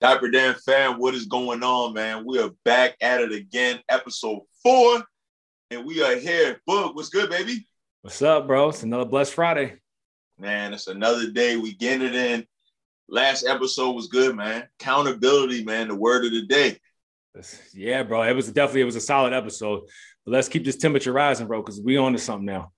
Diaper Dan fam, what is going on, man? We are back at it again, episode four, and we are here. Boog, what's good, baby? What's up, bro? It's another blessed Friday. Man, it's another day. We get it in. Last episode was good, man. Accountability, man, the word of the day. Yeah, bro. It was definitely it was a solid episode. But let's keep this temperature rising, bro, because we on to something now.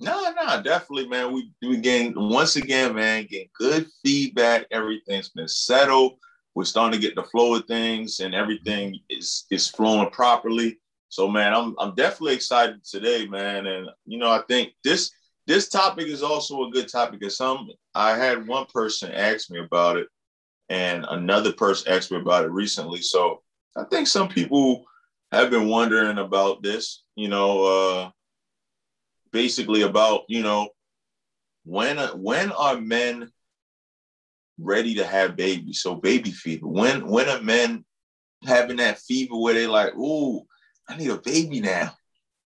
No, no, definitely, man. We we getting once again, man, getting good feedback. Everything's been settled we're starting to get the flow of things and everything is is flowing properly. So man, I'm I'm definitely excited today, man. And you know, I think this this topic is also a good topic because some I had one person ask me about it and another person asked me about it recently. So I think some people have been wondering about this, you know, uh basically about, you know, when when are men ready to have babies. So baby fever. When when are men having that fever where they like, ooh, I need a baby now?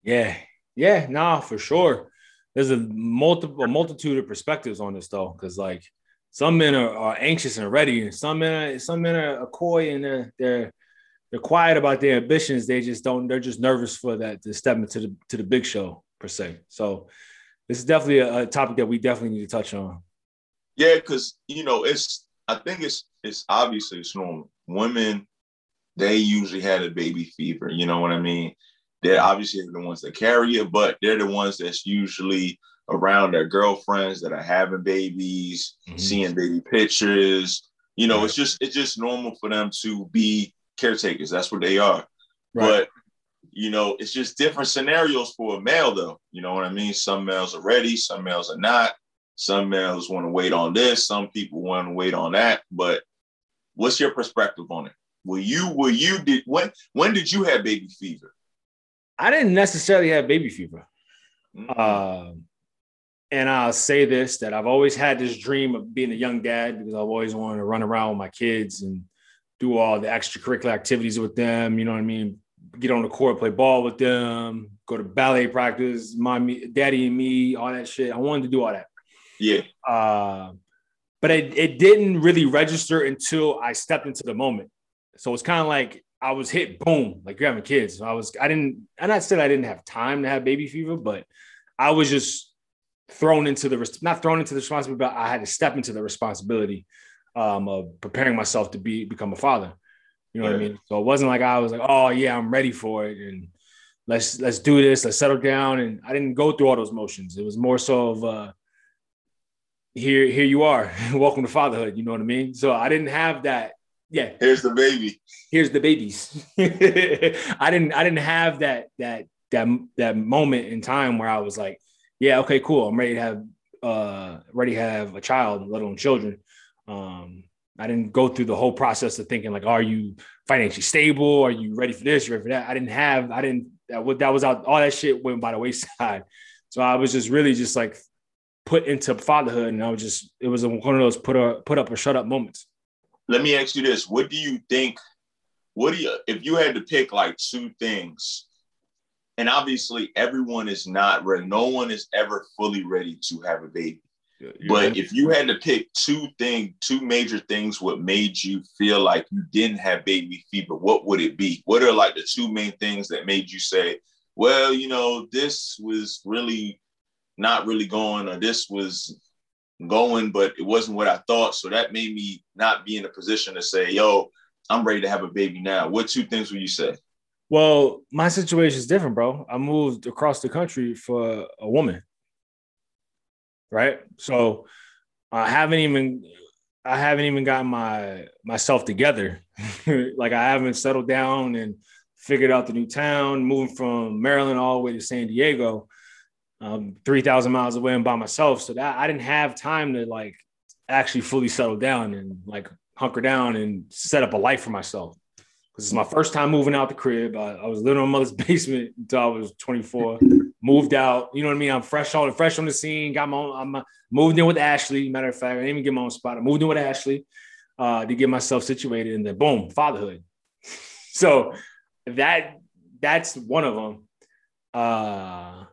Yeah, yeah, nah, for sure. There's a multiple a multitude of perspectives on this though, because like some men are, are anxious and ready, and some men are some men are coy and they're they're they're quiet about their ambitions. They just don't. They're just nervous for that to step into the to the big show per se. So this is definitely a topic that we definitely need to touch on. Yeah, because you know, it's I think it's it's obviously it's normal. Women, they usually had a baby fever, you know what I mean? They're obviously the ones that carry it, but they're the ones that's usually around their girlfriends that are having babies, mm-hmm. seeing baby pictures. You know, right. it's just it's just normal for them to be caretakers. That's what they are. Right. But you know, it's just different scenarios for a male, though. You know what I mean? Some males are ready, some males are not. Some males want to wait on this, some people want to wait on that. But what's your perspective on it? Will you, will you, did when when did you have baby fever? I didn't necessarily have baby fever. Mm-hmm. Uh, and I'll say this that I've always had this dream of being a young dad because I've always wanted to run around with my kids and do all the extracurricular activities with them. You know what I mean? Get on the court, play ball with them, go to ballet practice, mommy, daddy, and me, all that shit. I wanted to do all that. Yeah. Uh, but it, it didn't really register until I stepped into the moment. So it's kind of like I was hit, boom, like you're having kids. I was, I didn't, and I said I didn't have time to have baby fever, but I was just thrown into the, not thrown into the responsibility, but I had to step into the responsibility um, of preparing myself to be, become a father. You know yeah. what I mean? So it wasn't like I was like, oh yeah, I'm ready for it. And let's, let's do this. Let's settle down. And I didn't go through all those motions. It was more so of, uh, here here you are. Welcome to fatherhood you know what i mean? So i didn't have that yeah here's the baby. Here's the babies. I didn't i didn't have that that that that moment in time where i was like yeah okay cool. I'm ready to have uh ready to have a child let alone children. Um i didn't go through the whole process of thinking like are you financially stable? Are you ready for this? You ready for that? I didn't have i didn't that, that was out all that shit went by the wayside. So i was just really just like put into fatherhood, and I was just it was one of those put up put up or shut up moments. Let me ask you this: What do you think? What do you if you had to pick like two things? And obviously, everyone is not ready. No one is ever fully ready to have a baby. Yeah, but if you had to pick two thing, two major things, what made you feel like you didn't have baby fever, what would it be? What are like the two main things that made you say, well, you know, this was really not really going, or this was going, but it wasn't what I thought. So that made me not be in a position to say, yo, I'm ready to have a baby now. What two things would you say? Well, my situation is different, bro. I moved across the country for a woman. Right. So I haven't even I haven't even gotten my myself together. like I haven't settled down and figured out the new town, moving from Maryland all the way to San Diego um, 3,000 miles away and by myself. So that I didn't have time to like actually fully settle down and like hunker down and set up a life for myself. Because it's my first time moving out the crib. I, I was living in my mother's basement until I was 24. moved out. You know what I mean? I'm fresh on the fresh on the scene. Got my own. I'm moved in with Ashley. Matter of fact, I didn't even get my own spot. I moved in with Ashley uh, to get myself situated, and then boom, fatherhood. so that that's one of them. Uh,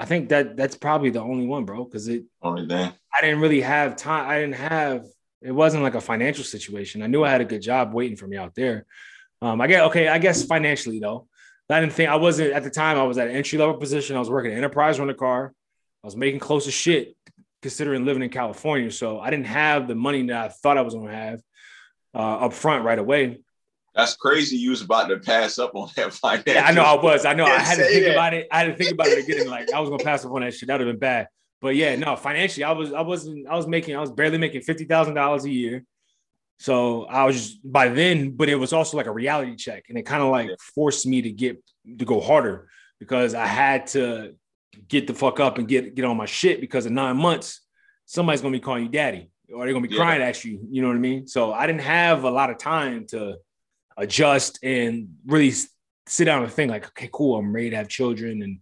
I think that that's probably the only one, bro. Because it only thing I didn't really have time. I didn't have It wasn't like a financial situation. I knew I had a good job waiting for me out there. Um, I get okay. I guess financially though, I didn't think I wasn't at the time. I was at an entry level position. I was working Enterprise Rent-A-Car. I was making close to shit considering living in California. So I didn't have the money that I thought I was going to have uh, up front right away. That's crazy. You was about to pass up on that finance. Yeah, I know I was. I know I had to think that. about it. I had to think about it again. Like I was gonna pass up on that shit. That'd have been bad. But yeah, no, financially, I was I wasn't I was making I was barely making fifty thousand dollars a year. So I was just by then, but it was also like a reality check, and it kind of like forced me to get to go harder because I had to get the fuck up and get get on my shit because in nine months somebody's gonna be calling you daddy or they're gonna be yeah. crying at you. You know what I mean? So I didn't have a lot of time to adjust and really sit down and think like, okay, cool, I'm ready to have children, and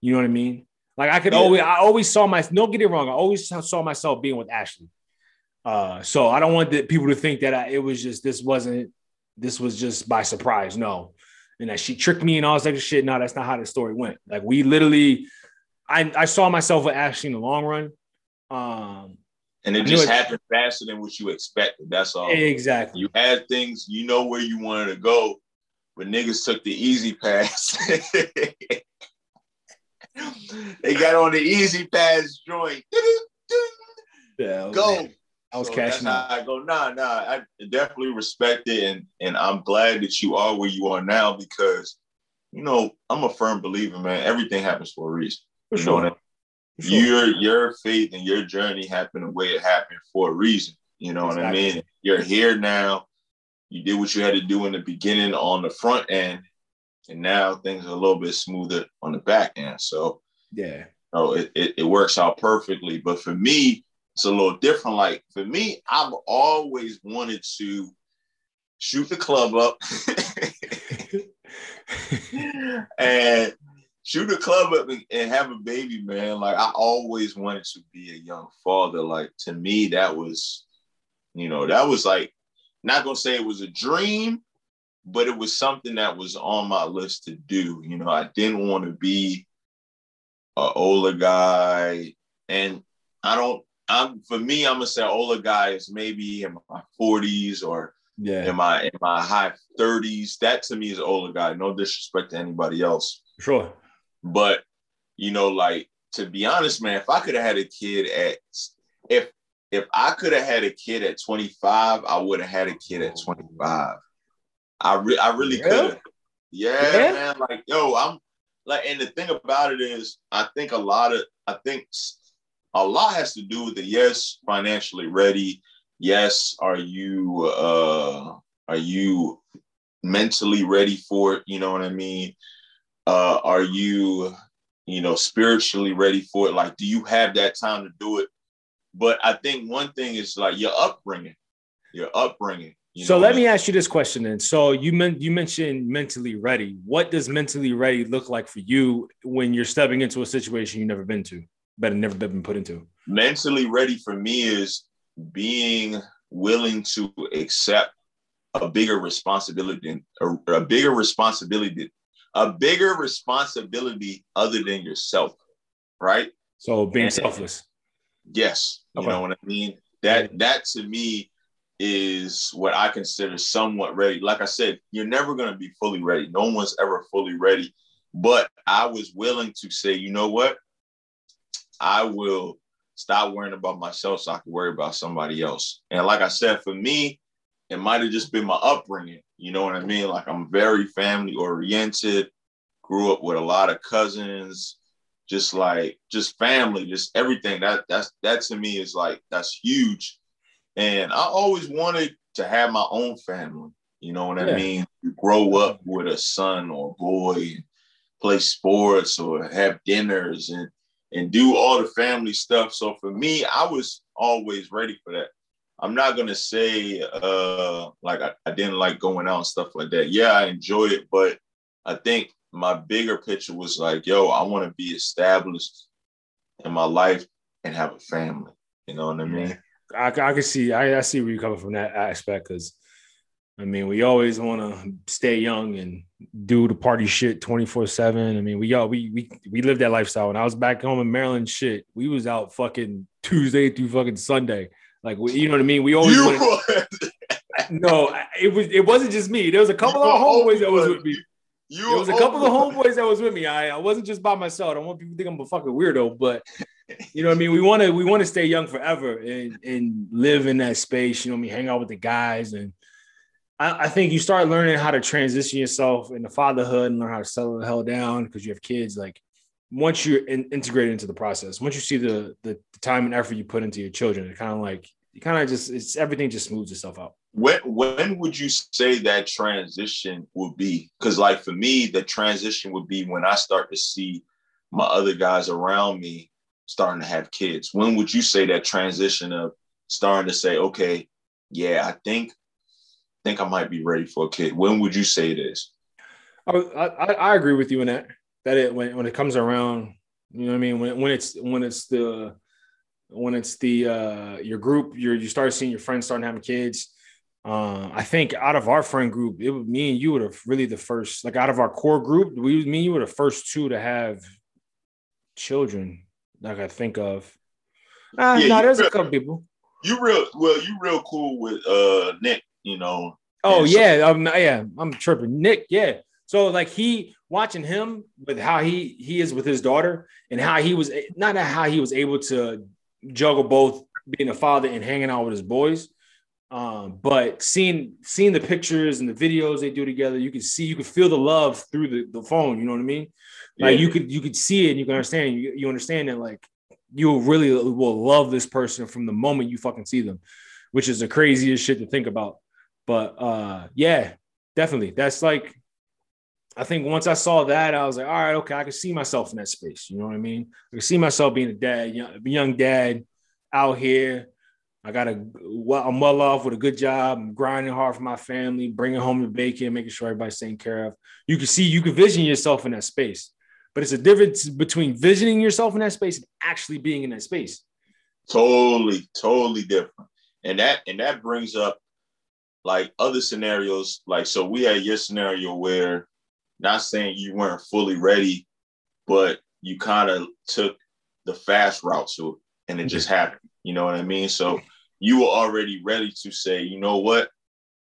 you know what I mean. Like I could yeah. always, I always saw my. Don't get it wrong. I always saw myself being with Ashley. Uh, so I don't want the people to think that I, it was just this wasn't this was just by surprise. No, and that she tricked me and all this extra shit. No, that's not how the story went. Like we literally, I I saw myself with Ashley in the long run. Um, and it just happened faster than what you expected. That's all. Exactly. You had things, you know where you wanted to go, but niggas took the easy pass. they got on the easy pass joint. Yeah, go. Man. I was so cashing out. I go, nah, nah. I definitely respect it, and and I'm glad that you are where you are now because, you know, I'm a firm believer, man. Everything happens for a reason. For you sure. know Sure. Your your faith and your journey happened the way it happened for a reason. You know exactly. what I mean? You're here now. You did what you had to do in the beginning on the front end, and now things are a little bit smoother on the back end. So yeah, oh, it, it, it works out perfectly. But for me, it's a little different. Like for me, I've always wanted to shoot the club up and shoot a club up and, and, have a baby, man. Like I always wanted to be a young father. Like to me, that was, you know, that was like not gonna say it was a dream, but it was something that was on my list to do. You know, I didn't want to be a older guy, and I don't. I'm for me, I'm gonna say older guy is maybe in my 40s or yeah. in my in my high 30s. That to me is older guy. No disrespect to anybody else. Sure. But you know, like to be honest, man, if I could have had a kid at if if I could have had a kid at 25, I would have had a kid at 25. I re- I really could have. Yeah, yeah, man. Like, yo, I'm like, and the thing about it is, I think a lot of I think a lot has to do with the yes, financially ready. Yes, are you uh are you mentally ready for it? You know what I mean? Uh, are you you know spiritually ready for it? Like do you have that time to do it? But i think one thing is like your upbringing your upbringing you so let me ask you this question then. So you meant you mentioned mentally ready. What does mentally ready look like for you when you're stepping into a situation you've never been to but never been put into? Mentally ready for me is being willing to accept a bigger responsibility a, a bigger responsibility a bigger responsibility other than yourself, right? So being and, selfless. Yes, you okay. know what I mean. That that to me is what I consider somewhat ready. Like I said, you're never going to be fully ready. No one's ever fully ready. But I was willing to say, you know what? I will stop worrying about myself so I can worry about somebody else. And like I said, for me, it might have just been my upbringing. You know what I mean? Like I'm very family oriented, grew up with a lot of cousins, just like just family, just everything. That that's that to me is like that's huge. And I always wanted to have my own family. You know what yeah. I mean? Grow up with a son or a boy, play sports or have dinners and and do all the family stuff. So for me, I was always ready for that. I'm not gonna say uh like I, I, didn't like going out and stuff like that. Yeah, I enjoy it, but I think my bigger picture was like, yo, I want to be established in my life and have a family. You know what I mean? I, I can see I, I see where you're coming from that aspect because I mean we always want to stay young and do the party shit 24 seven. I mean we all we we we lived that lifestyle. When I was back home in Maryland, shit, we was out fucking Tuesday through fucking Sunday Like you know what I mean? We always wanted, no, it was it wasn't just me. There was a couple you of homeboys that was with me. You there was a couple of homeboys that was with me. I, I wasn't just by myself. I don't want people to think I'm a fucking weirdo, but you know what I mean. We want to we want to stay young forever and and live in that space. You know what I mean. Hang out with the guys, and I, I think you start learning how to transition yourself into fatherhood and learn how to settle the hell down because you have kids. Like once you're in, integrated into the process, once you see the, the time and effort you put into your children, it kind of like you kind of just it's everything just smooths itself out. When when would you say that transition would be? Because like for me, the transition would be when I start to see my other guys around me starting to have kids. When would you say that transition of starting to say, okay, yeah, I think think I might be ready for a kid? When would you say this? Oh, I, I agree with you in that. That it when, when it comes around, you know what I mean. When when it's when it's the when it's the uh your group, you you start seeing your friends starting having kids uh, I think out of our friend group, it was me and you would have really the first, like out of our core group, we, me and you were the first two to have children like I think of. Uh, yeah, no, there's real, a couple people. You real well, you real cool with uh Nick, you know. Oh yeah, so- um, yeah, I'm tripping. Nick, yeah. So like he watching him with how he he is with his daughter and how he was not how he was able to juggle both being a father and hanging out with his boys um, but seeing seeing the pictures and the videos they do together, you can see you can feel the love through the, the phone. You know what I mean? Like yeah. you could you could see it and you can understand. You, you understand that like you really will love this person from the moment you fucking see them, which is the craziest shit to think about. But uh yeah, definitely. That's like I think once I saw that, I was like, all right, okay, I can see myself in that space. You know what I mean? I can see myself being a dad, young, young dad out here I got a well, I'm well off with a good job. I'm grinding hard for my family, bringing home the bacon, making sure everybody's taken care of. You can see, you can vision yourself in that space, but it's a difference between visioning yourself in that space and actually being in that space. Totally, totally different. And that and that brings up like other scenarios. Like so, we had your scenario where, not saying you weren't fully ready, but you kind of took the fast route to it, and it just happened. You know what I mean? So you were already ready to say, you know what,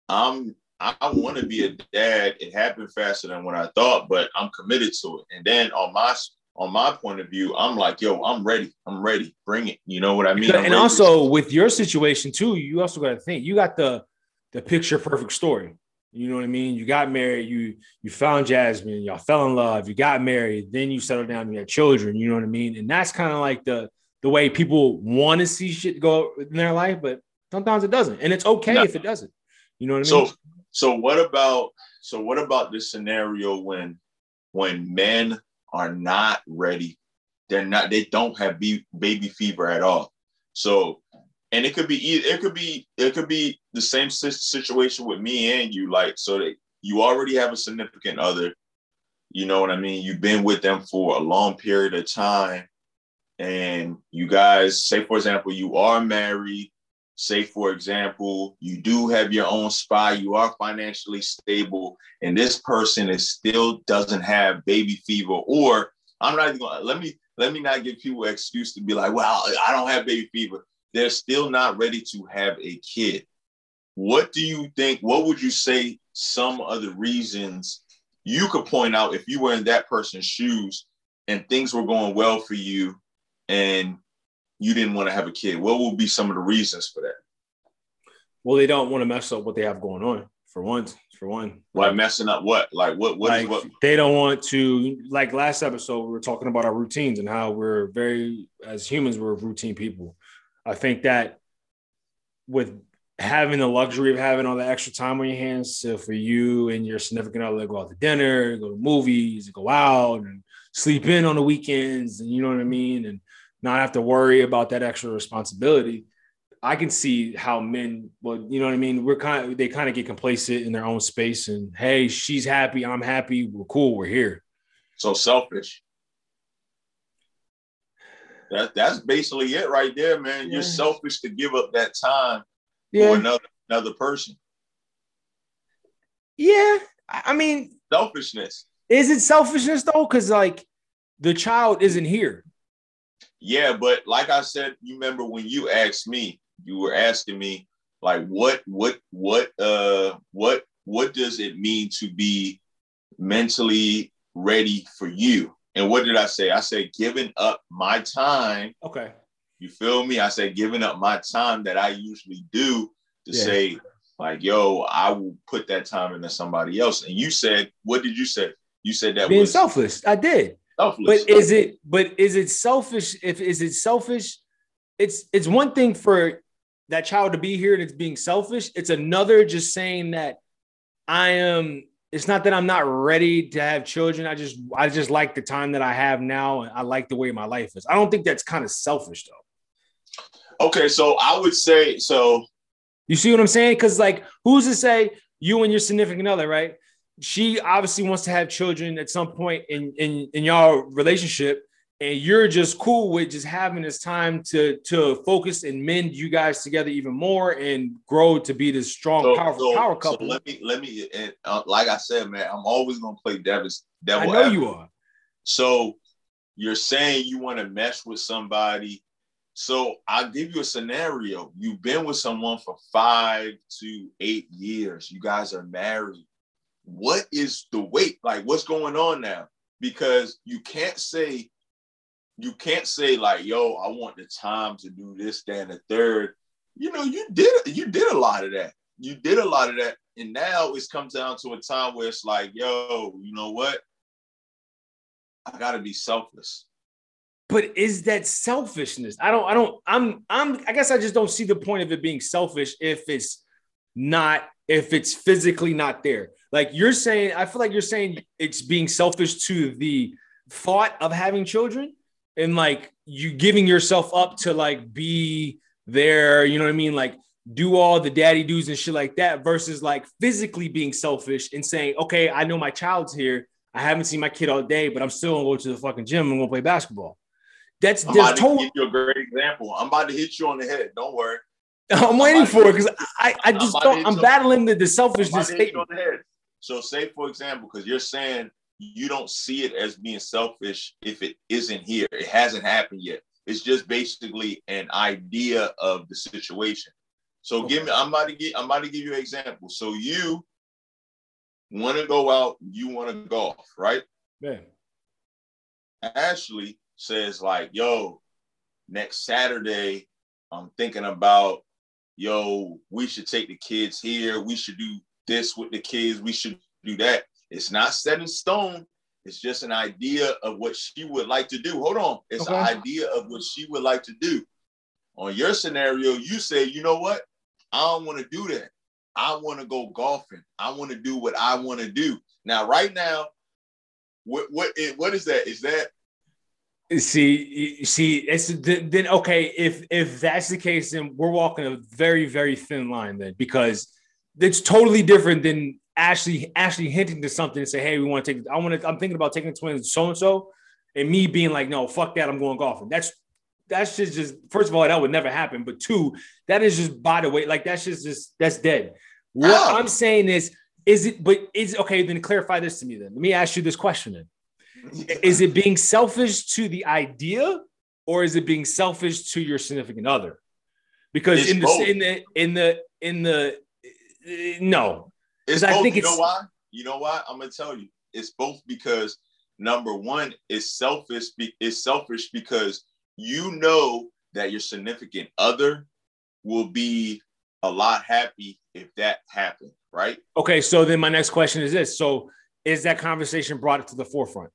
I'm I want to be a dad. It happened faster than what I thought, but I'm committed to it. And then on my on my point of view, I'm like, yo, I'm ready. I'm ready. Bring it. You know what I mean? I'm and also with your situation too, you also got to think you got the the picture perfect story. You know what I mean? You got married, you you found Jasmine, y'all fell in love, you got married, then you settled down, you had children. You know what I mean? And that's kind of like the the way people want to see shit go in their life, but sometimes it doesn't, and it's okay no. if it doesn't. You know what I mean? So, so what about so what about this scenario when when men are not ready? They're not. They don't have baby fever at all. So, and it could be it could be it could be the same situation with me and you. Like, so that you already have a significant other. You know what I mean? You've been with them for a long period of time and you guys say for example you are married say for example you do have your own spy you are financially stable and this person is still doesn't have baby fever or i'm not even gonna let me let me not give people an excuse to be like well i don't have baby fever they're still not ready to have a kid what do you think what would you say some of the reasons you could point out if you were in that person's shoes and things were going well for you and you didn't want to have a kid, what would be some of the reasons for that? Well, they don't want to mess up what they have going on. For one, for one, like messing up what? Like what? What like, is what? They don't want to. Like last episode, we were talking about our routines and how we're very, as humans, we're routine people. I think that with having the luxury of having all the extra time on your hands, so for you and your significant other, go out to dinner, go to movies, go out, and sleep in on the weekends, and you know what I mean, and not have to worry about that extra responsibility. I can see how men, well, you know what I mean? We're kind of, they kind of get complacent in their own space and hey, she's happy, I'm happy, we're cool, we're here. So selfish. That, that's basically it right there, man. Yeah. You're selfish to give up that time yeah. for another another person. Yeah. I mean selfishness. Is it selfishness though? Because like the child isn't here. Yeah, but like I said, you remember when you asked me, you were asking me like what what what uh what what does it mean to be mentally ready for you? And what did I say? I said giving up my time. Okay. You feel me? I said giving up my time that I usually do to yeah. say like, yo, I will put that time into somebody else. And you said, what did you say? You said that being was selfish. I did. Selfless. But is it but is it selfish? If is it selfish? It's it's one thing for that child to be here and it's being selfish. It's another just saying that I am. It's not that I'm not ready to have children. I just I just like the time that I have now, and I like the way my life is. I don't think that's kind of selfish though. Okay, so I would say so. You see what I'm saying? Because like, who's to say you and your significant other, right? She obviously wants to have children at some point in in in your relationship, and you're just cool with just having this time to to focus and mend you guys together even more and grow to be this strong, so, powerful so, power couple. So let me let me and uh, like I said, man, I'm always gonna play devil's devil. I know you are. So you're saying you want to mesh with somebody. So I'll give you a scenario. You've been with someone for five to eight years. You guys are married. What is the weight? Like, what's going on now? Because you can't say you can't say like, yo, I want the time to do this, and the third. You know, you did you did a lot of that. You did a lot of that. And now it's come down to a time where it's like, yo, you know what? I gotta be selfless. But is that selfishness? I don't, I don't, I'm, I'm, I guess I just don't see the point of it being selfish if it's not, if it's physically not there. Like you're saying, I feel like you're saying it's being selfish to the thought of having children and like you giving yourself up to like be there, you know what I mean? Like do all the daddy do's and shit like that versus like physically being selfish and saying, okay, I know my child's here. I haven't seen my kid all day, but I'm still gonna go to the fucking gym and go play basketball. That's I'm about to give you a great example. I'm about to hit you on the head. Don't worry. I'm, I'm waiting for it because I, I just I'm don't. I'm battling the, the selfishness. So, say for example, because you're saying you don't see it as being selfish if it isn't here. It hasn't happened yet. It's just basically an idea of the situation. So give me, I'm about to get, I'm about to give you an example. So you want to go out, you want to golf, right? Yeah. Ashley says like, yo, next Saturday, I'm thinking about, yo, we should take the kids here. We should do this with the kids. We should do that. It's not set in stone. It's just an idea of what she would like to do. Hold on. It's okay. an idea of what she would like to do. On your scenario, you say, you know what? I don't want to do that. I want to go golfing. I want to do what I want to do. Now, right now, what what what is that? Is that See, see, it's then okay. If if that's the case, then we're walking a very very thin line then because it's totally different than Ashley Ashley hinting to something and say, "Hey, we want to take. I want to. I'm thinking about taking twins so and so," and me being like, "No, fuck that. I'm going golfing." That's that's just just first of all, that would never happen. But two, that is just by the way, like that's just just that's dead. What oh. I'm saying is, is it? But is okay. Then clarify this to me. Then let me ask you this question. Then is it being selfish to the idea, or is it being selfish to your significant other? Because it's in the, in the in the in the no, it's both. I think you know why? You know why? I'm gonna tell you. It's both because number one, it's selfish. It's selfish because you know that your significant other will be a lot happy if that happened, right? Okay, so then my next question is this: So, is that conversation brought it to the forefront?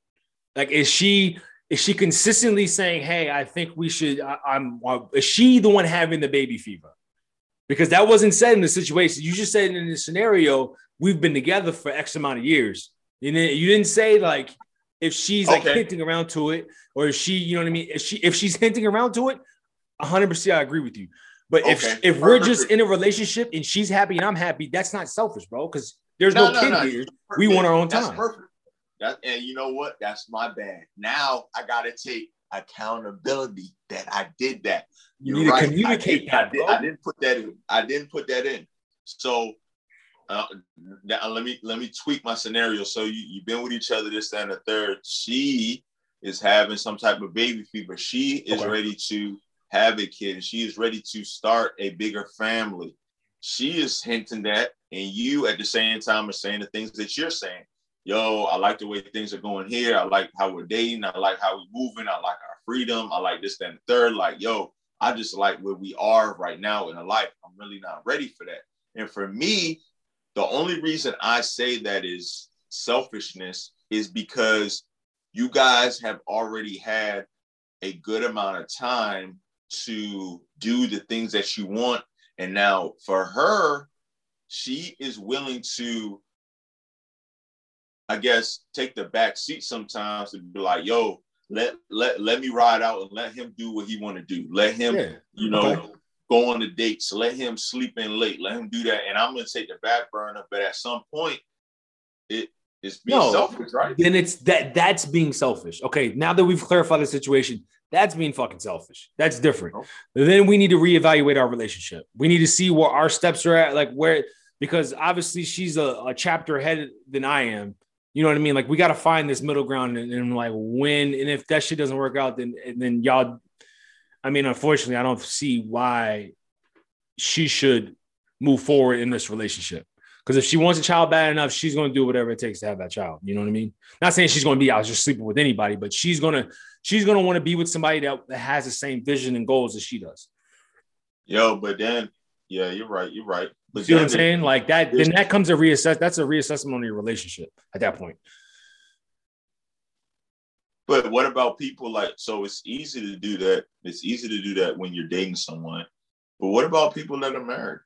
Like, is she is she consistently saying, "Hey, I think we should"? I, am Is she the one having the baby fever? Because that wasn't said in the situation. You just said in the scenario we've been together for X amount of years. And didn't, you didn't say like if she's like hinting around to it, or if she, you know what I mean? If she if she's hinting around to it, 100 percent I agree with you. But okay. if if we're just in a relationship and she's happy and I'm happy, that's not selfish, bro. Because there's no, no, kid no, here. We want our own time. Perfect. That, and you know what? That's my bad. Now I gotta take accountability that I did that. You're you need right. to communicate I did, that. I, did, I didn't put that in. I didn't put that in. So uh, now let me let me tweak my scenario. So you you've been with each other this and the third. She is having some type of baby fever. She is okay. ready to have a kid and she is ready to start a bigger family, she is hinting that, and you at the same time are saying the things that you're saying. Yo, I like the way things are going here. I like how we're dating. I like how we're moving. I like our freedom. I like this, that, and third. Like, yo, I just like where we are right now in a life. I'm really not ready for that. And for me, the only reason I say that is selfishness is because you guys have already had a good amount of time to do the things that you want. And now for her, she is willing to, I guess, take the back seat sometimes and be like, yo, let let let me ride out and let him do what he want to do. Let him, yeah. you know, okay. Go on the dates. Let him sleep in late. Let him do that. And I'm gonna take the back burner. But at some point, it is being no, selfish, right? Then it's that that's being selfish. Okay, now that we've clarified the situation, that's being fucking selfish. That's different. Oh. Then we need to reevaluate our relationship. We need to see where our steps are at, like where because obviously she's a, a chapter ahead than I am. You know what I mean? Like we got to find this middle ground and, and, like when and if that shit doesn't work out, then then y'all. I mean, unfortunately, I don't see why she should move forward in this relationship. Because if she wants a child bad enough, she's going to do whatever it takes to have that child. You know what I mean? Not saying she's going to be out just sleeping with anybody, but she's going to she's going to want to be with somebody that, that has the same vision and goals as she does. Yo, but then yeah, you're right. You're right. But See what I'm saying? Like that, then that comes a reassess. That's a reassessment on your relationship at that point. But what about people like? So it's easy to do that. It's easy to do that when you're dating someone. But what about people that are married?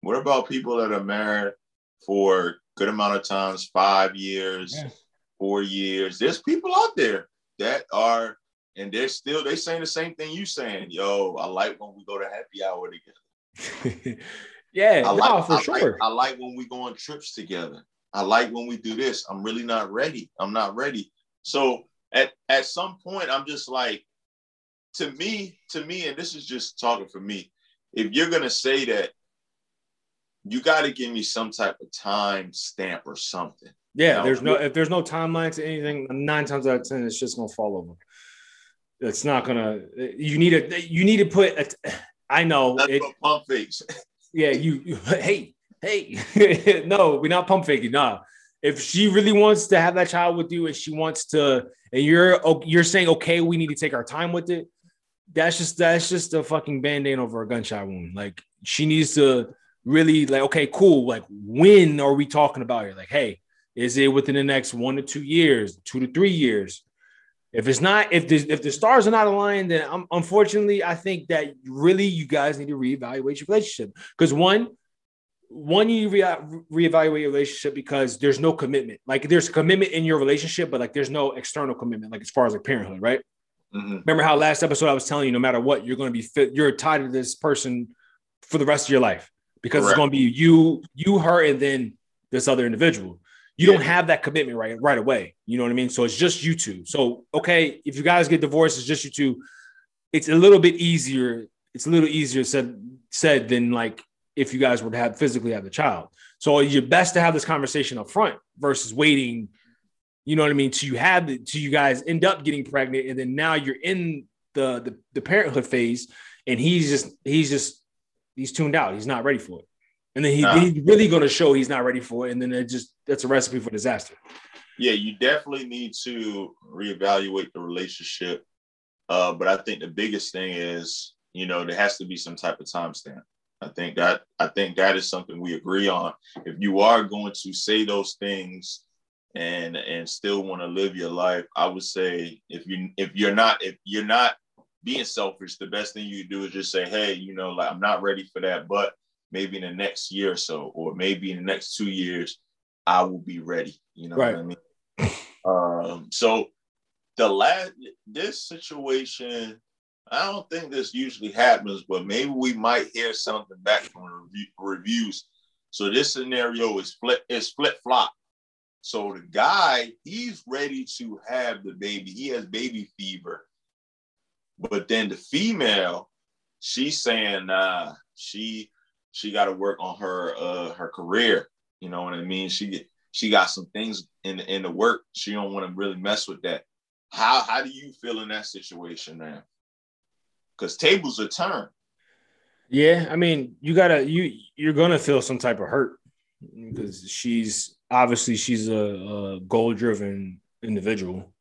What about people that are married for a good amount of times, five years, yeah. four years? There's people out there that are, and they're still they saying the same thing you saying. Yo, I like when we go to happy hour together. Yeah, I like, no, for I sure. Like, I like when we go on trips together. I like when we do this. I'm really not ready. I'm not ready. So at at some point, I'm just like, to me, to me, and this is just talking for me. If you're gonna say that, you got to give me some type of time stamp or something. Yeah, you know? there's no if there's no timeline to anything. Nine times out of ten, it's just gonna fall over. It's not gonna. You need to. You need to put. A, I know. That's it, pump fakes. yeah, you, you hey, hey, no, we're not pump faking. Nah. If she really wants to have that child with you and she wants to, and you're you're saying, okay, we need to take our time with it, that's just that's just a fucking band-aid over a gunshot wound. Like she needs to really like, okay, cool. Like, when are we talking about here? Like, hey, is it within the next one to two years, two to three years? If it's not, if the if the stars are not aligned, then I'm, unfortunately, I think that really you guys need to reevaluate your relationship. Because one, one you re- reevaluate your relationship because there's no commitment. Like there's commitment in your relationship, but like there's no external commitment. Like as far as like parenthood, right? Mm-hmm. Remember how last episode I was telling you, no matter what, you're going to be fit. You're tied to this person for the rest of your life because Correct. it's going to be you, you, her, and then this other individual you don't have that commitment right right away. You know what I mean? So it's just you two. So okay, if you guys get divorced, it's just you two. It's a little bit easier. It's a little easier said said than like if you guys would have physically have the child. So you're best to have this conversation up front versus waiting. You know what I mean? To you have the, to you guys end up getting pregnant, and then now you're in the, the the parenthood phase, and he's just he's just he's tuned out. He's not ready for it and then he, nah. he's really going to show he's not ready for it, and then it just that's a recipe for disaster. Yeah, you definitely need to reevaluate the relationship, uh, but I think the biggest thing is you know there has to be some type of timestamp. I think that I think that is something we agree on. If you are going to say those things and and still want to live your life, I would say if you if you're not if you're not being selfish, the best thing you do is just say, hey, you know, like I'm not ready for that, but maybe in the next year or so, or maybe in the next two years, I will be ready. You know right. what I mean? Um, so the last this situation, I don't think this usually happens, but maybe we might hear something back from review, reviews. So this scenario is flip is flip flop. So the guy, he's ready to have the baby. He has baby fever. But then the female, she's saying, uh, she she got to work on her uh her career. You know what I mean? She she got some things in the, in the work. She don't want to really mess with that. How how do you feel in that situation now? Because tables are turned. Yeah, I mean, you gotta you you're gonna feel some type of hurt because she's obviously she's a, a goal driven individual.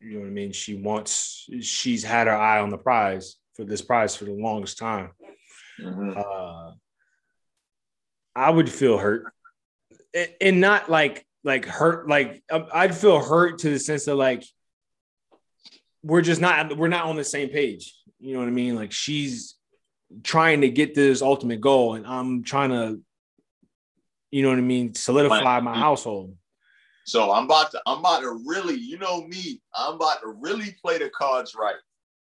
You know what I mean? She wants she's had her eye on the prize for this prize for the longest time. Mm-hmm. Uh, I would feel hurt, and not like like hurt. Like um, I'd feel hurt to the sense of like we're just not we're not on the same page. You know what I mean? Like she's trying to get this ultimate goal, and I'm trying to, you know what I mean, solidify my household. So I'm about to I'm about to really, you know me, I'm about to really play the cards right.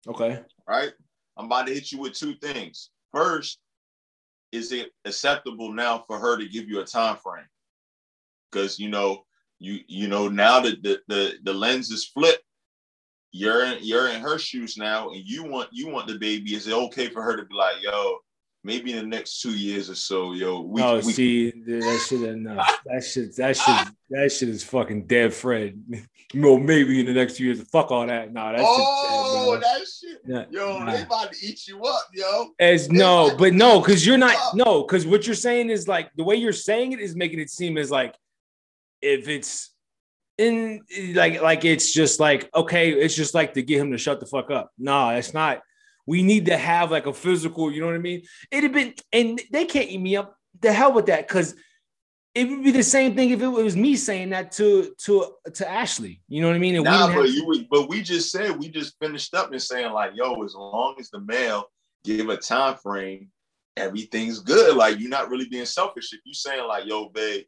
Okay. Right. I'm about to hit you with two things. First, is it acceptable now for her to give you a time frame? Because you know, you you know now that the, the the lens is flipped, you're in you're in her shoes now, and you want you want the baby. Is it okay for her to be like, yo, maybe in the next two years or so, yo. We, oh, we, see, that shit enough. that shit, that shit, that shit is fucking dead, Fred. no, maybe in the next two years. Fuck all that. Nah, that oh, dead, that shit. Yeah, yo, nah. they about to eat you up, yo. As they no, but no, because you're not no, because what you're saying is like the way you're saying it is making it seem as like if it's in like like it's just like okay, it's just like to get him to shut the fuck up. No, it's not we need to have like a physical, you know what I mean? It'd have been, and they can't eat me up. The hell with that, because it would be the same thing if it was me saying that to to to Ashley. You know what I mean? And nah, but you would, but we just said we just finished up and saying like, yo, as long as the male give a time frame, everything's good. Like you're not really being selfish. If you saying like, yo, babe,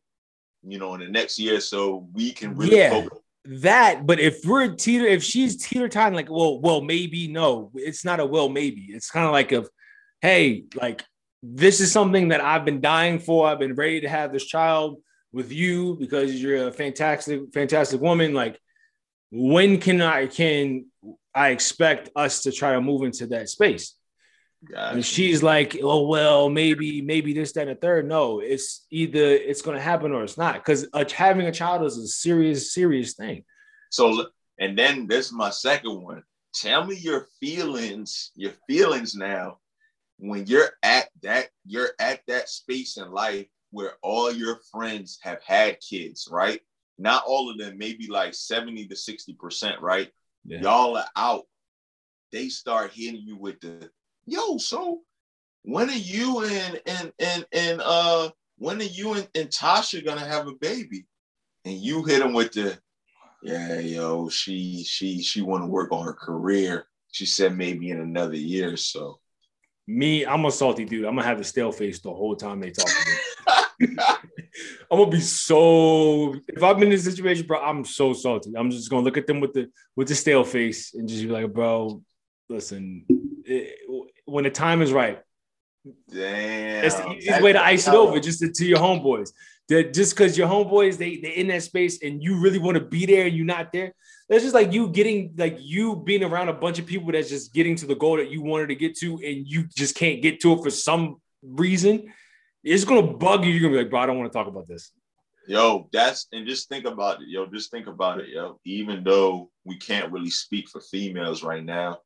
you know, in the next year, so we can really yeah. focus that, but if we're teeter, if she's teeter time, like, well, well, maybe no, it's not a well, maybe. It's kind of like of, hey, like this is something that I've been dying for. I've been ready to have this child with you because you're a fantastic, fantastic woman. Like, when can I can I expect us to try to move into that space? Gotcha. And she's like, oh well, maybe, maybe this, that, and a third. No, it's either it's going to happen or it's not. Because uh, having a child is a serious, serious thing. So, and then this is my second one. Tell me your feelings, your feelings now, when you're at that, you're at that space in life where all your friends have had kids, right? Not all of them, maybe like 70 to 60 percent, right? Yeah. Y'all are out. They start hitting you with the yo, so when are you and and and and uh when are you and, and Tasha gonna have a baby? And you hit him with the yeah, yo, she she she want to work on her career. She said maybe in another year so. Me, I'm a salty dude. I'm gonna have the stale face the whole time they talk to me. I'm gonna be so if I'm in this situation, bro, I'm so salty. I'm just gonna look at them with the with the stale face and just be like, bro, listen, when the time is right. Damn. That's the easiest That's way to ice it over, just to, to your homeboys. That just because your homeboys they they in that space and you really want to be there and you're not there. That's just like you getting like you being around a bunch of people that's just getting to the goal that you wanted to get to and you just can't get to it for some reason. It's gonna bug you. You're gonna be like, bro, I don't want to talk about this. Yo, that's and just think about it, yo. Just think about it, yo. Even though we can't really speak for females right now,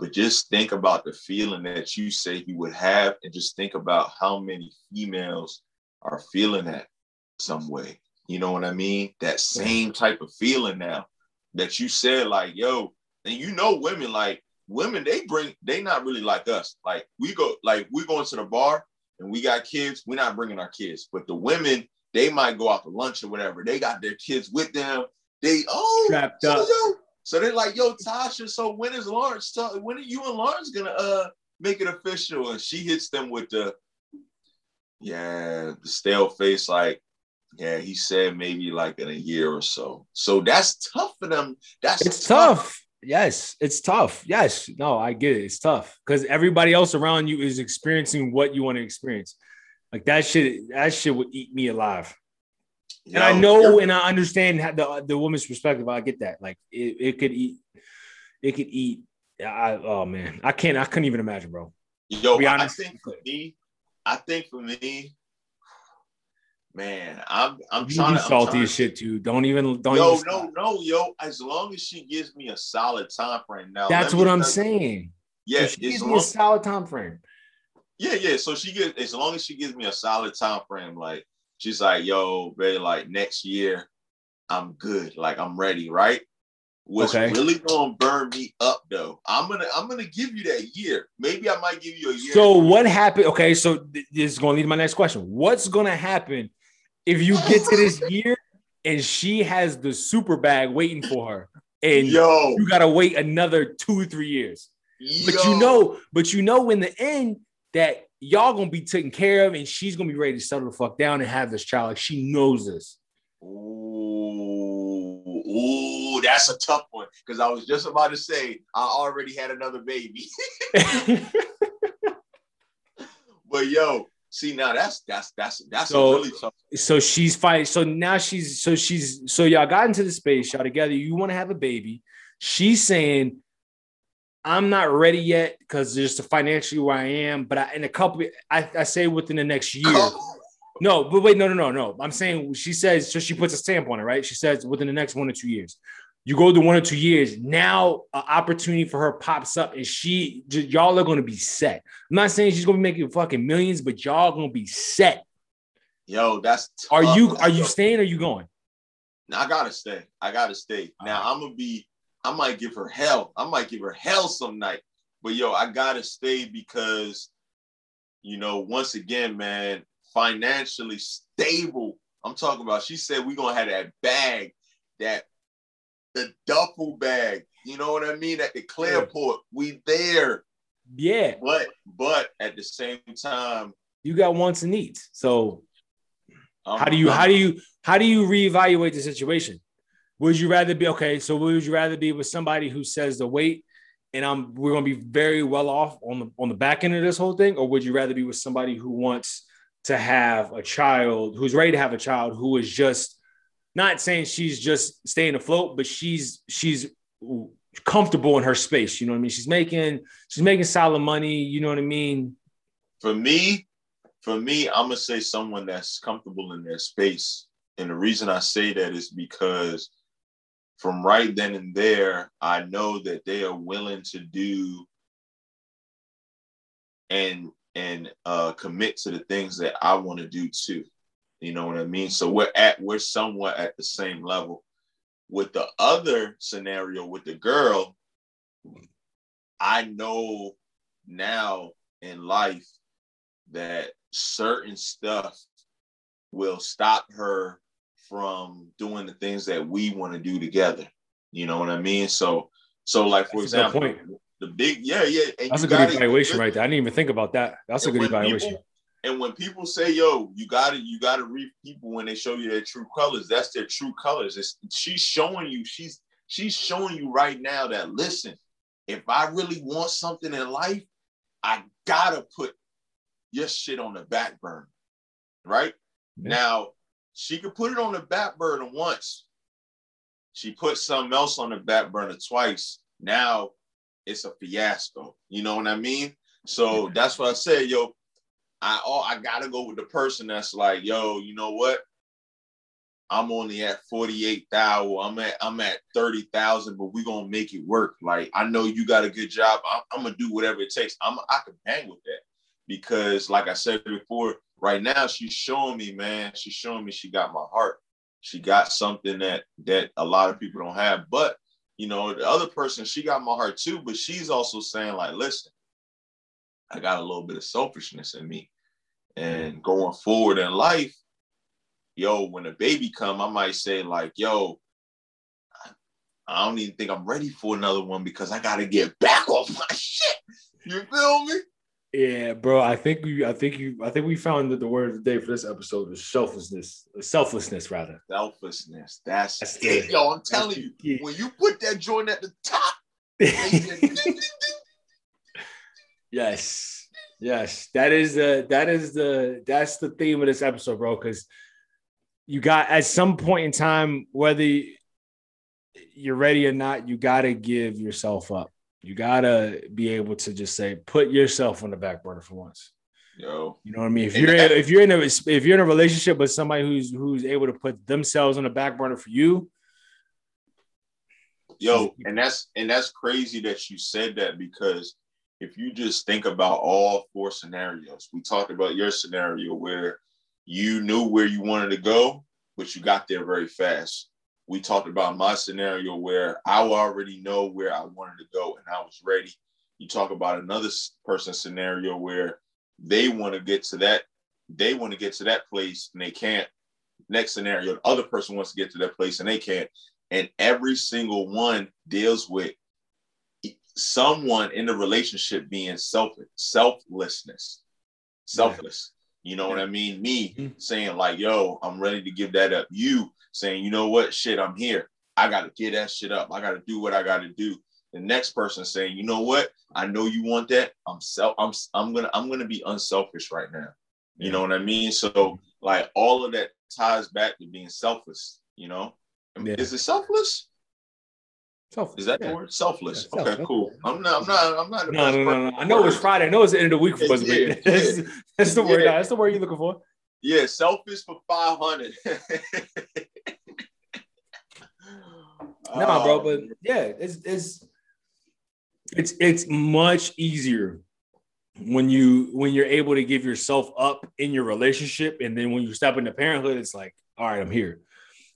but just think about the feeling that you say you would have, and just think about how many females are feeling that some way. You know what I mean? That same type of feeling now that you said, like, yo, and you know, women like women, they bring, they not really like us. Like we go, like we going to the bar and we got kids, we're not bringing our kids. But the women, they might go out to lunch or whatever. They got their kids with them. They oh, strapped up. Yo, so they're like, yo, Tasha, so when is Lawrence, when are you and Lawrence gonna uh make it official? And she hits them with the, yeah, the stale face, like, yeah, he said maybe like in a year or so. So that's tough for them. That's it's tough. tough. Yes, it's tough. Yes, no, I get it. It's tough because everybody else around you is experiencing what you want to experience. Like that shit, that shit would eat me alive and I know and I understand the the woman's perspective. I get that. Like it, it could eat, it could eat. I oh man, I can't. I couldn't even imagine, bro. Yo, be honest. I think for me, I think for me, man, I'm I'm you trying to salty trying as shit too. Don't even don't. Yo, even no, no, yo. As long as she gives me a solid time frame now. That's what I'm saying. Yeah, so she gives me a solid time frame. Yeah, yeah. So she gets as long as she gives me a solid time frame, like she's like, yo, baby, like next year, I'm good. Like I'm ready, right? What's okay. really gonna burn me up though? I'm gonna I'm gonna give you that year. Maybe I might give you a year. So what happened? Okay, so this is gonna lead to my next question. What's gonna happen if you get to this year and she has the super bag waiting for her, and Yo. you gotta wait another two or three years? Yo. But you know, but you know, in the end, that y'all gonna be taken care of, and she's gonna be ready to settle the fuck down and have this child. Like she knows this. Ooh, ooh, that's a tough one because I was just about to say I already had another baby. but yo, see now that's that's that's that's so, really tough. So she's fighting. So now she's so she's so y'all got into the space, y'all together. You want to have a baby. She's saying I'm not ready yet because just financially where I am. But I, in a couple, I, I say within the next year. Oh. No, but wait, no, no, no, no. I'm saying she says so. She puts a stamp on it, right? She says within the next one or two years. You go to one or two years. Now, an opportunity for her pops up, and she, y'all are going to be set. I'm not saying she's going to be making fucking millions, but y'all going to be set. Yo, that's. Tough. Are you are you staying? Or are you going? No, I gotta stay. I gotta stay. Now ah. I'm gonna be I might give her hell. I might give her hell some night. But yo, I gotta stay because, you know, once again, man, financially stable. I'm talking about. She said we're gonna have that bag, that the duffel bag. You know what I mean? At the Clearport, we there. Yeah. But but at the same time, you got wants and needs. So how do you how do you how do you reevaluate the situation? Would you rather be okay? So would you rather be with somebody who says the weight and I'm we're gonna be very well off on the on the back end of this whole thing, or would you rather be with somebody who wants to have a child, who's ready to have a child, who is just not saying she's just staying afloat, but she's she's comfortable in her space. You know what I mean? She's making she's making solid money. You know what I mean? For me, for me, I'm gonna say someone that's comfortable in their space. And the reason I say that is because from right then and there, I know that they are willing to do and and uh, commit to the things that I want to do too. You know what I mean? So we're at we're somewhat at the same level. With the other scenario with the girl, I know now in life that certain stuff will stop her from doing the things that we want to do together. You know what I mean? So, so like for That's example, the big yeah yeah. That's a good evaluation right there. I didn't even think about that. That's a good evaluation. People, and when people say, "Yo, you got to you got to read people when they show you their true colors," that's their true colors. It's, she's showing you. She's she's showing you right now that listen, if I really want something in life, I gotta put your shit on the back burner, right? Yeah. Now, she could put it on the back burner once. She put something else on the back burner twice. Now it's a fiasco. You know what I mean? So yeah. that's what I said, yo. I oh, I gotta go with the person that's like, yo, you know what? I'm only at 48,000. I'm at I'm at 30,000, but we're gonna make it work. Like I know you got a good job. I'm, I'm, gonna do whatever it takes. I'm I can hang with that because, like I said before, right now she's showing me, man, she's showing me she got my heart. She got something that that a lot of people don't have. But you know, the other person, she got my heart too, but she's also saying, like, listen, I got a little bit of selfishness in me. And going forward in life, yo, when a baby come, I might say, like, yo, I don't even think I'm ready for another one because I gotta get back off my shit. You feel me? Yeah, bro. I think we, I think you, I think we found that the word of the day for this episode is selflessness, selflessness rather. Selflessness. That's, that's it, the, yo. I'm telling you, when you put that joint at the top. yes, yes. That is the, that is the, that's the theme of this episode, bro. Because you got at some point in time, whether you're ready or not, you got to give yourself up. You gotta be able to just say, put yourself on the back burner for once. Yo, you know what I mean? If you're in, if you're in a if you're in a relationship with somebody who's who's able to put themselves on the back burner for you, yo, and that's and that's crazy that you said that because if you just think about all four scenarios, we talked about your scenario where you knew where you wanted to go, but you got there very fast. We talked about my scenario where I already know where I wanted to go and I was ready. You talk about another person's scenario where they want to get to that, they want to get to that place and they can't. Next scenario, the other person wants to get to that place and they can't. And every single one deals with someone in the relationship being selfish, selflessness, selfless. You know what I mean? Me mm-hmm. saying like, "Yo, I'm ready to give that up." You saying, "You know what? Shit, I'm here. I got to get that shit up. I got to do what I got to do." The next person saying, "You know what? I know you want that. I'm self. I'm. I'm gonna. I'm gonna be unselfish right now. You yeah. know what I mean? So like all of that ties back to being selfless. You know, yeah. is it selfless? Selfless. Is that yeah. the word? Selfless. Yeah, okay, cool. I'm not. I'm not. I'm not. No, no, no, no. I know it's Friday. I know it's the end of the week for us. Yeah, that's, yeah. that's the word. That's the word you're looking for. Yeah, selfish for five hundred. no, um, bro, but yeah, it's it's it's it's much easier when you when you're able to give yourself up in your relationship, and then when you step into parenthood, it's like, all right, I'm here.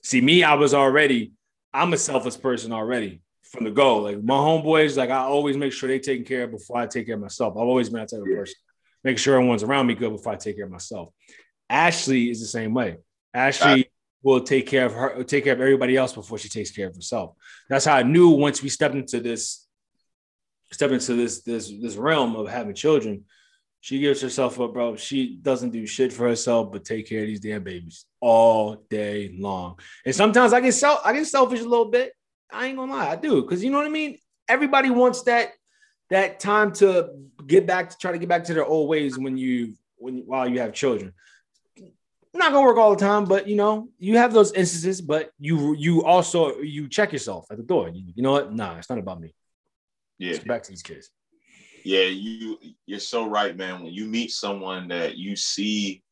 See, me, I was already. I'm a selfless person already from the go. Like my homeboys, like I always make sure they taken care of before I take care of myself. I've always been that type of person. Make sure everyone's around me good before I take care of myself. Ashley is the same way. Ashley will take care of her, take care of everybody else before she takes care of herself. That's how I knew once we stepped into this, step into this this this realm of having children. She gives herself up, bro. She doesn't do shit for herself, but take care of these damn babies all day long. And sometimes I get self, I get selfish a little bit. I ain't gonna lie, I do, because you know what I mean. Everybody wants that that time to get back to try to get back to their old ways when you when while you have children. Not gonna work all the time, but you know you have those instances. But you you also you check yourself at the door. You, you know what? Nah, it's not about me. Yeah, Let's back to these kids. Yeah, you you're so right, man. When you meet someone that you see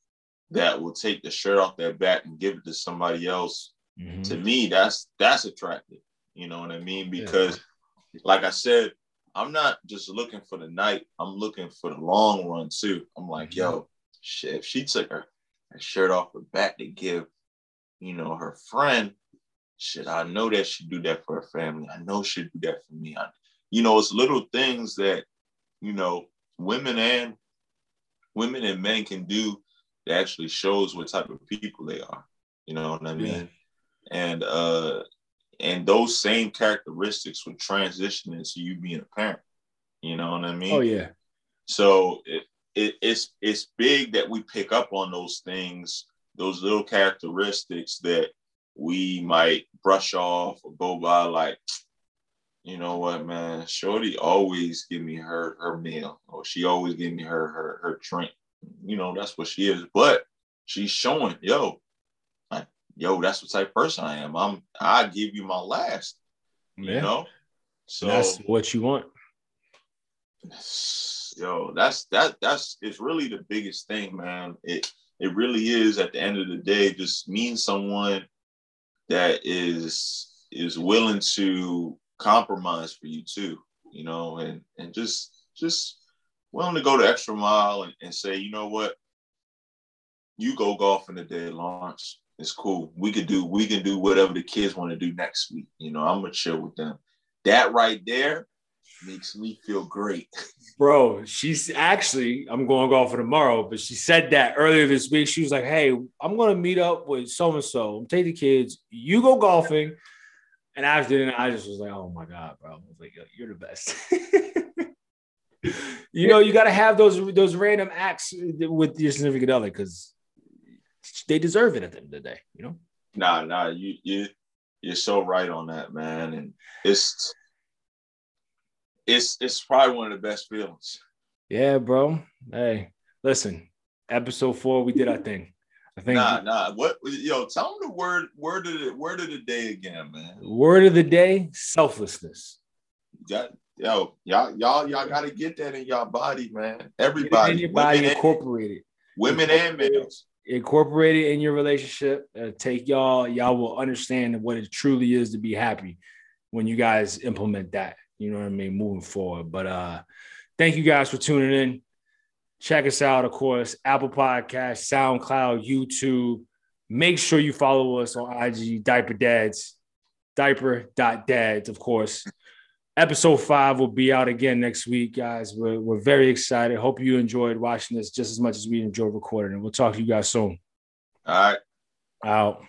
that will take the shirt off their back and give it to somebody else, mm-hmm. to me, that's that's attractive. You know what I mean? Because, yeah. like I said, I'm not just looking for the night. I'm looking for the long run too. I'm like, mm-hmm. yo, shit, if she took her, her shirt off her back to give, you know, her friend, shit, I know that she'd do that for her family. I know she'd do that for me. I, you know, it's little things that, you know, women and women and men can do that actually shows what type of people they are. You know what I mean? Yeah. And uh and those same characteristics would transition into you being a parent. You know what I mean? Oh yeah. So it, it, it's it's big that we pick up on those things, those little characteristics that we might brush off or go by like, you know what, man, Shorty always give me her her meal, or she always give me her her her drink. You know, that's what she is. But she's showing, yo, yo, that's the type person I am. I'm I give you my last. Yeah. You know? So that's what you want. Yo, that's that that's it's really the biggest thing, man. It it really is at the end of the day, just means someone that is is willing to compromise for you too, you know, and and just just willing to go the extra mile and, and say, you know what, you go golfing today, Lawrence it's cool. We could do we can do whatever the kids want to do next week. You know, I'm gonna chill with them. That right there makes me feel great. Bro, she's actually I'm going golf for tomorrow, but she said that earlier this week. She was like, Hey, I'm gonna meet up with so and so. Take the kids, you go golfing. And after then, I just was like, Oh my God, bro. I was like, Yo, you're the best. you know, you gotta have those those random acts with your significant other because they deserve it at the end of the day, you know? Nah, nah, you you you're so right on that, man. And it's it's it's probably one of the best feelings. Yeah, bro. Hey, listen, episode four, we did our thing. I think nah, nah. What yo, tell them the word word of the word of the day again, man. Word of the day, selflessness. yo, y'all, y'all, y'all gotta get that in y'all body, man. Everybody, in your body, incorporate it. Women and males incorporate it in your relationship. Uh, take y'all, y'all will understand what it truly is to be happy when you guys implement that. You know what I mean? Moving forward. But uh Thank you guys for tuning in. Check us out, of course, Apple Podcast, SoundCloud, YouTube. Make sure you follow us on IG, Diaper Dads, diaper.dads, of course. Episode five will be out again next week, guys. We're, we're very excited. Hope you enjoyed watching this just as much as we enjoyed recording it. We'll talk to you guys soon. All right. Out.